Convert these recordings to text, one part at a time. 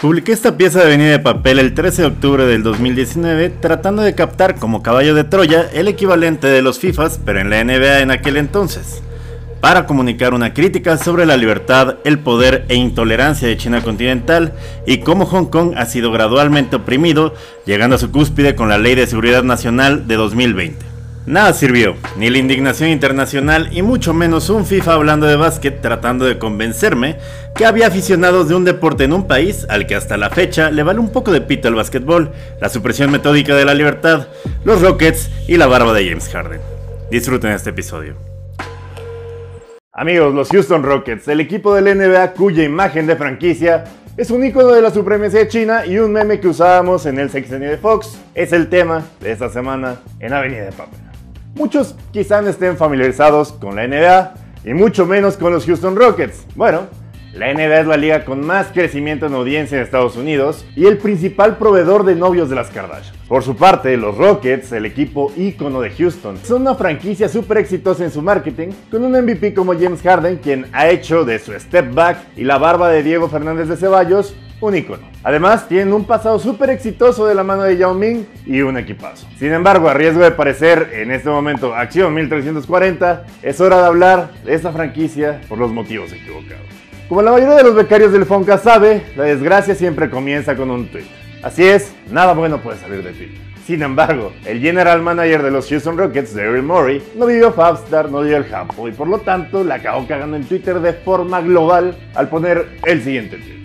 Publiqué esta pieza de Avenida de Papel el 13 de octubre del 2019 tratando de captar como caballo de Troya el equivalente de los FIFAs pero en la NBA en aquel entonces, para comunicar una crítica sobre la libertad, el poder e intolerancia de China continental y cómo Hong Kong ha sido gradualmente oprimido, llegando a su cúspide con la Ley de Seguridad Nacional de 2020. Nada sirvió, ni la indignación internacional y mucho menos un FIFA hablando de básquet tratando de convencerme que había aficionados de un deporte en un país al que hasta la fecha le vale un poco de pito el básquetbol, la supresión metódica de la libertad, los Rockets y la barba de James Harden. Disfruten este episodio. Amigos, los Houston Rockets, el equipo del NBA cuya imagen de franquicia es un icono de la supremacía China y un meme que usábamos en el sexenio de Fox, es el tema de esta semana en Avenida de Papel. Muchos quizá no estén familiarizados con la NBA y mucho menos con los Houston Rockets. Bueno, la NBA es la liga con más crecimiento en audiencia en Estados Unidos y el principal proveedor de novios de las Kardashian. Por su parte, los Rockets, el equipo ícono de Houston, son una franquicia súper exitosa en su marketing, con un MVP como James Harden, quien ha hecho de su step back y la barba de Diego Fernández de Ceballos un icono. Además, tienen un pasado súper exitoso de la mano de Yao Ming y un equipazo. Sin embargo, a riesgo de parecer en este momento Acción 1340, es hora de hablar de esta franquicia por los motivos equivocados. Como la mayoría de los becarios del Fonca sabe, la desgracia siempre comienza con un tweet. Así es, nada bueno puede salir de Twitter. Sin embargo, el general manager de los Houston Rockets, Daryl Morey, no vivió Fabstar, no dio el jampo y por lo tanto la acabó cagando en Twitter de forma global al poner el siguiente tweet.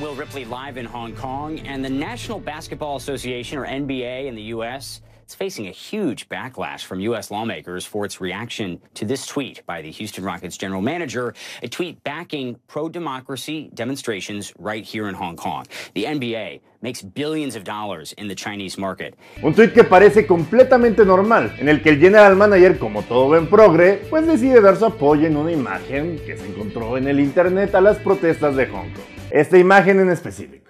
Will Ripley live in Hong Kong, and the National Basketball Association, or NBA, in the U.S. is facing a huge backlash from U.S. lawmakers for its reaction to this tweet by the Houston Rockets general manager, a tweet backing pro democracy demonstrations right here in Hong Kong. The NBA makes billions of dollars in the Chinese market. Un tweet que parece completamente normal, en el que el general manager, como todo buen progre, pues decide dar su apoyo en una imagen que se encontró en el internet a las protestas de Hong Kong. Esta imagen en específico.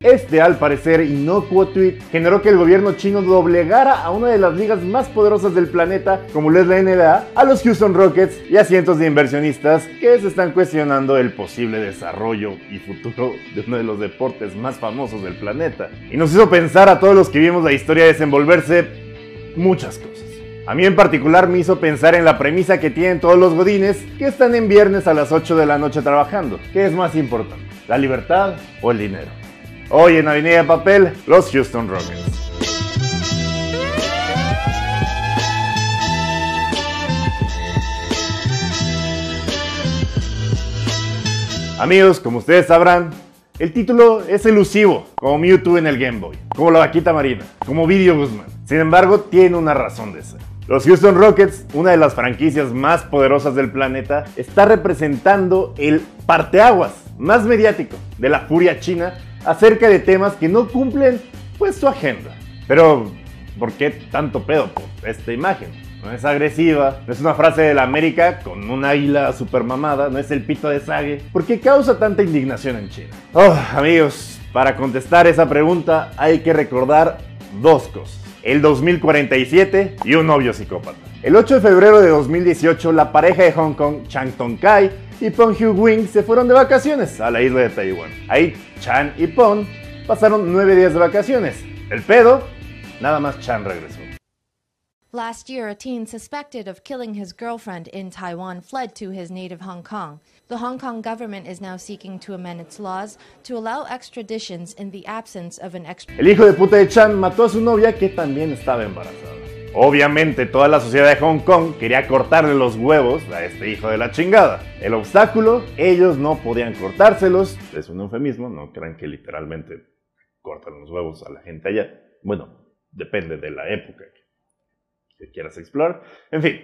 Este, al parecer, inocuo tweet generó que el gobierno chino doblegara a una de las ligas más poderosas del planeta, como lo es la NBA, a los Houston Rockets y a cientos de inversionistas que se están cuestionando el posible desarrollo y futuro de uno de los deportes más famosos del planeta. Y nos hizo pensar a todos los que vimos la historia desenvolverse muchas cosas. A mí en particular me hizo pensar en la premisa que tienen todos los godines que están en viernes a las 8 de la noche trabajando. ¿Qué es más importante? ¿La libertad o el dinero? Hoy en Avenida de Papel, los Houston Rockets. Amigos, como ustedes sabrán, el título es elusivo, como Mewtwo en el Game Boy, como la vaquita marina, como Video Guzmán. Sin embargo, tiene una razón de ser. Los Houston Rockets, una de las franquicias más poderosas del planeta, está representando el parteaguas más mediático de la furia china acerca de temas que no cumplen pues su agenda. Pero, ¿por qué tanto pedo por esta imagen? No es agresiva, no es una frase de la América con una águila super mamada, no es el pito de Sage. ¿Por qué causa tanta indignación en China? Oh, amigos, para contestar esa pregunta hay que recordar dos cosas. El 2047 y un novio psicópata. El 8 de febrero de 2018, la pareja de Hong Kong, Chang Tong Kai y Peng Hu Wing, se fueron de vacaciones a la isla de Taiwán. Ahí Chan y Peng pasaron nueve días de vacaciones. El pedo, nada más Chan regresó. Last year, a teen suspected of killing his girlfriend in Taiwan fled to his native Hong Kong. The Hong Kong government is now seeking to amend its laws to allow extraditions in the absence of an extradition. El hijo de puta de Chan mató a su novia que también estaba embarazada. Obviamente toda la sociedad de Hong Kong quería cortarle los huevos a este hijo de la chingada. El obstáculo, ellos no podían cortárselos, es un eufemismo, no crean que literalmente cortan los huevos a la gente allá. Bueno, depende de la época que quieras explorar. En fin,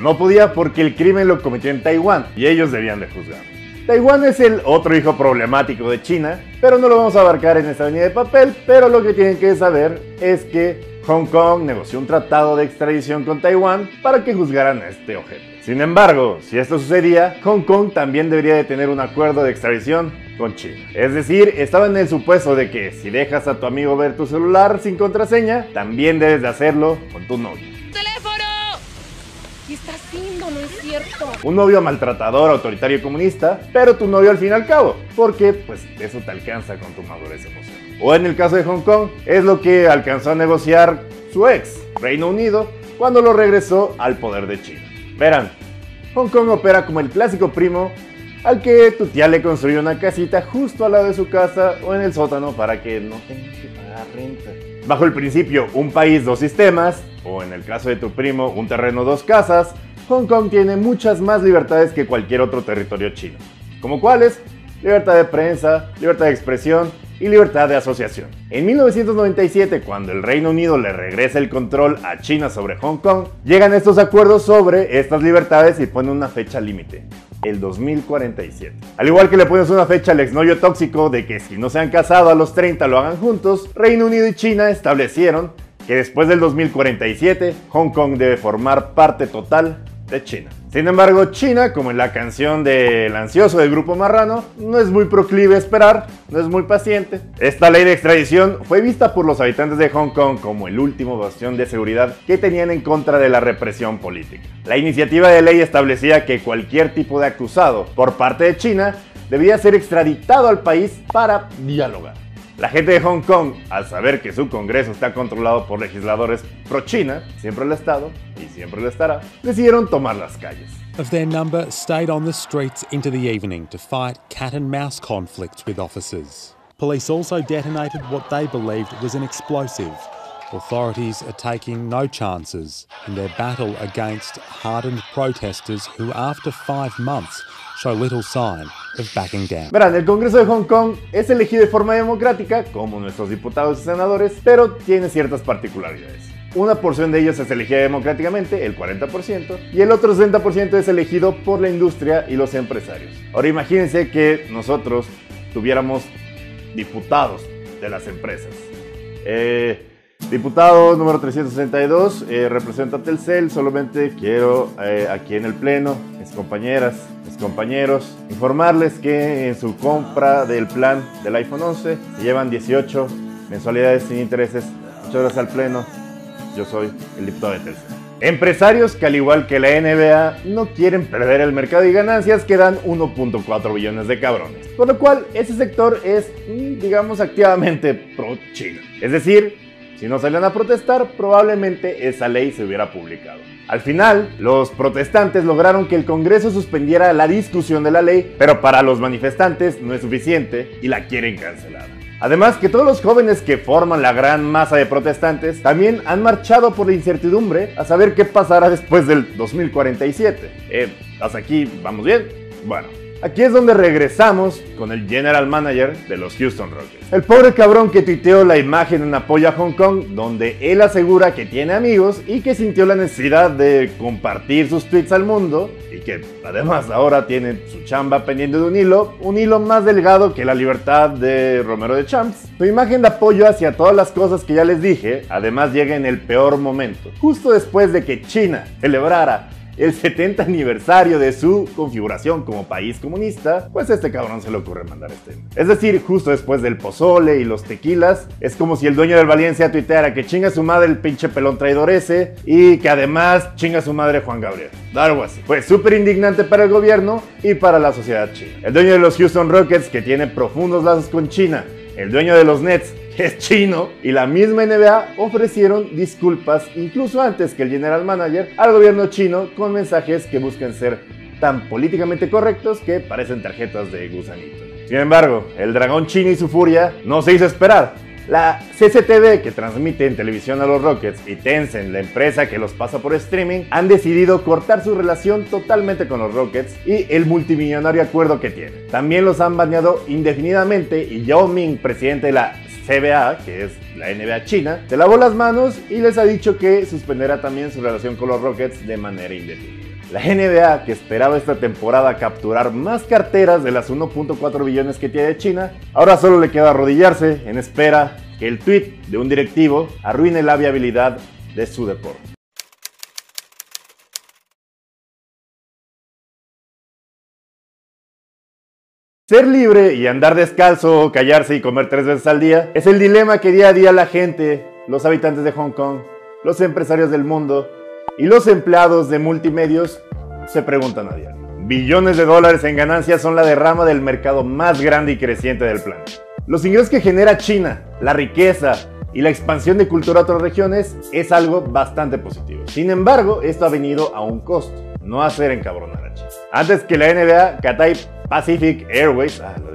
no podía porque el crimen lo cometió en Taiwán y ellos debían de juzgar. Taiwán es el otro hijo problemático de China, pero no lo vamos a abarcar en esta avenida de papel, pero lo que tienen que saber es que Hong Kong negoció un tratado de extradición con Taiwán para que juzgaran a este objeto. Sin embargo, si esto sucedía, Hong Kong también debería de tener un acuerdo de extradición con China. Es decir, estaba en el supuesto de que si dejas a tu amigo ver tu celular sin contraseña, también debes de hacerlo con tu novio. ¡Teléfono! ¿Qué está haciendo? No es Un novio maltratador, autoritario comunista, pero tu novio al fin y al cabo, porque pues eso te alcanza con tu madurez emocional. O en el caso de Hong Kong, es lo que alcanzó a negociar su ex, Reino Unido, cuando lo regresó al poder de China. Verán, Hong Kong opera como el clásico primo al que tu tía le construyó una casita justo al lado de su casa o en el sótano para que no tenga que pagar renta. Bajo el principio un país, dos sistemas, o en el caso de tu primo, un terreno, dos casas, Hong Kong tiene muchas más libertades que cualquier otro territorio chino. ¿Como cuáles? Libertad de prensa, libertad de expresión y libertad de asociación. En 1997, cuando el Reino Unido le regresa el control a China sobre Hong Kong, llegan estos acuerdos sobre estas libertades y ponen una fecha límite, el 2047. Al igual que le pones una fecha al exnovio tóxico de que si no se han casado a los 30 lo hagan juntos, Reino Unido y China establecieron que después del 2047 Hong Kong debe formar parte total China. Sin embargo, China, como en la canción del ansioso del grupo Marrano, no es muy proclive a esperar, no es muy paciente. Esta ley de extradición fue vista por los habitantes de Hong Kong como el último bastión de seguridad que tenían en contra de la represión política. La iniciativa de ley establecía que cualquier tipo de acusado por parte de China debía ser extraditado al país para dialogar. La gente de Hong Kong, al saber que su Congreso está controlado por legisladores pro-China, siempre lo ha estado y siempre lo estará, decidieron tomar las calles. of their number stayed on the streets into the evening to fight cat and mouse conflicts with officers. Police also detonated what they believed was an explosive. Authorities are taking no chances in their battle against hardened protesters who, after five months, show little sign of backing down. Verán, el Congreso de Hong Kong es elegido de forma democrática, como nuestros diputados y senadores, pero tiene ciertas particularidades. Una porción de ellos es elegida democráticamente, el 40%, y el otro 60% es elegido por la industria y los empresarios. Ahora imagínense que nosotros tuviéramos diputados de las empresas. Eh, diputado número 362, eh, representa Telcel, solamente quiero eh, aquí en el Pleno, mis compañeras, mis compañeros, informarles que en su compra del plan del iPhone 11 se llevan 18 mensualidades sin intereses. Muchas gracias al Pleno. Yo soy el diputado de Telcel. Empresarios que al igual que la NBA no quieren perder el mercado y ganancias que dan 1.4 billones de cabrones. Por lo cual ese sector es, digamos, activamente pro China. Es decir, si no salían a protestar, probablemente esa ley se hubiera publicado. Al final, los protestantes lograron que el Congreso suspendiera la discusión de la ley, pero para los manifestantes no es suficiente y la quieren cancelar. Además que todos los jóvenes que forman la gran masa de protestantes también han marchado por la incertidumbre a saber qué pasará después del 2047. Eh, ¿Hasta aquí vamos bien? Bueno, Aquí es donde regresamos con el general manager de los Houston Rockets. El pobre cabrón que tuiteó la imagen en apoyo a Hong Kong, donde él asegura que tiene amigos y que sintió la necesidad de compartir sus tweets al mundo y que además ahora tiene su chamba pendiente de un hilo, un hilo más delgado que la libertad de Romero de Champs. Su imagen de apoyo hacia todas las cosas que ya les dije, además llega en el peor momento, justo después de que China celebrara el 70 aniversario de su configuración como país comunista, pues a este cabrón se le ocurre mandar este. Es decir, justo después del pozole y los tequilas, es como si el dueño del Valencia tuiteara que chinga su madre el pinche pelón traidor ese y que además chinga su madre Juan Gabriel. Algo así. Fue súper indignante para el gobierno y para la sociedad china. El dueño de los Houston Rockets, que tiene profundos lazos con China, el dueño de los Nets, es chino, y la misma NBA ofrecieron disculpas incluso antes que el general manager al gobierno chino con mensajes que buscan ser tan políticamente correctos que parecen tarjetas de gusanito. Sin embargo, el dragón chino y su furia no se hizo esperar. La CCTV, que transmite en televisión a los Rockets, y Tencent, la empresa que los pasa por streaming, han decidido cortar su relación totalmente con los Rockets y el multimillonario acuerdo que tienen. También los han baneado indefinidamente y Yao Ming, presidente de la CBA, que es la NBA china, se lavó las manos y les ha dicho que suspenderá también su relación con los Rockets de manera indefinida. La NBA, que esperaba esta temporada capturar más carteras de las 1.4 billones que tiene China, ahora solo le queda arrodillarse en espera que el tweet de un directivo arruine la viabilidad de su deporte. Ser libre y andar descalzo, callarse y comer tres veces al día es el dilema que día a día la gente, los habitantes de Hong Kong, los empresarios del mundo y los empleados de multimedios se preguntan a diario. Billones de dólares en ganancias son la derrama del mercado más grande y creciente del planeta. Los ingresos que genera China, la riqueza y la expansión de cultura a otras regiones es algo bastante positivo. Sin embargo, esto ha venido a un costo, no hacer encabronar a China. Antes que la NBA, Cathay Pacific Airways, ah, lo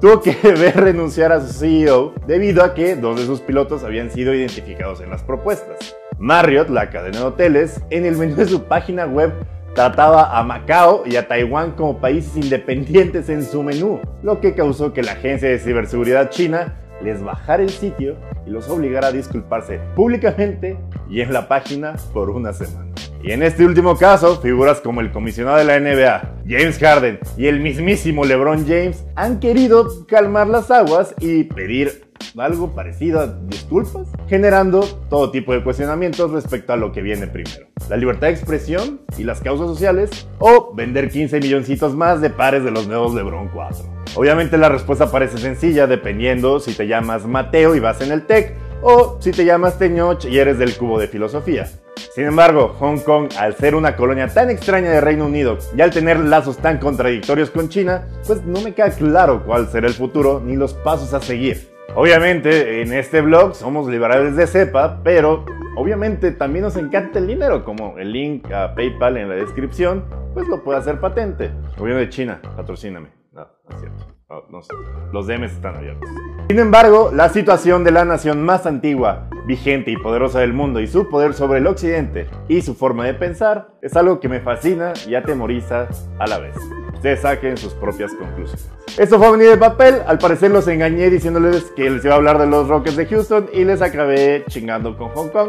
tuvo que ver renunciar a su CEO debido a que dos de sus pilotos habían sido identificados en las propuestas. Marriott, la cadena de hoteles, en el menú de su página web trataba a Macao y a Taiwán como países independientes en su menú, lo que causó que la agencia de ciberseguridad china les bajara el sitio y los obligara a disculparse públicamente y en la página por una semana. Y en este último caso, figuras como el comisionado de la NBA, James Harden y el mismísimo LeBron James han querido calmar las aguas y pedir algo parecido a disculpas, generando todo tipo de cuestionamientos respecto a lo que viene primero. La libertad de expresión y las causas sociales o vender 15 milloncitos más de pares de los nuevos LeBron 4. Obviamente la respuesta parece sencilla dependiendo si te llamas Mateo y vas en el TEC o si te llamas Teñoch y eres del cubo de filosofía. Sin embargo, Hong Kong, al ser una colonia tan extraña de Reino Unido y al tener lazos tan contradictorios con China, pues no me queda claro cuál será el futuro ni los pasos a seguir. Obviamente, en este blog somos liberales de cepa, pero obviamente también nos encanta el dinero, como el link a PayPal en la descripción, pues lo puede hacer patente. Gobierno de China, patrocíname. No, no. No, sé. Los DMs están abiertos. Sin embargo, la situación de la nación más antigua, vigente y poderosa del mundo y su poder sobre el occidente y su forma de pensar es algo que me fascina y atemoriza a la vez. Ustedes saquen sus propias conclusiones. Esto fue venir de papel. Al parecer los engañé diciéndoles que les iba a hablar de los Rockets de Houston y les acabé chingando con Hong Kong.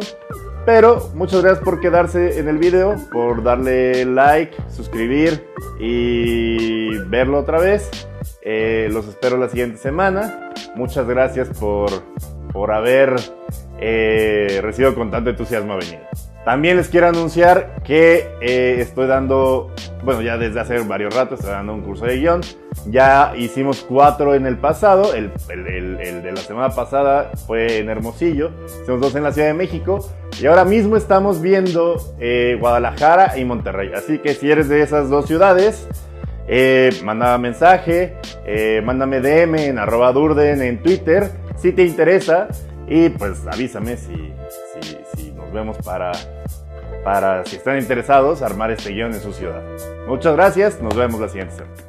Pero muchas gracias por quedarse en el video, por darle like, suscribir y verlo otra vez. Eh, los espero la siguiente semana. Muchas gracias por, por haber eh, recibido con tanto entusiasmo venir. También les quiero anunciar que eh, estoy dando, bueno, ya desde hace varios ratos estoy dando un curso de guion. Ya hicimos cuatro en el pasado, el, de la semana pasada fue en Hermosillo, hicimos dos en la Ciudad de México y ahora mismo estamos viendo eh, Guadalajara y Monterrey. Así que si eres de esas dos ciudades, eh, manda mensaje, mándame DM en arroba Durden en Twitter si te interesa y pues avísame si, nos vemos para, para, si están interesados, armar este guion en su ciudad. Muchas gracias, nos vemos la siguiente semana.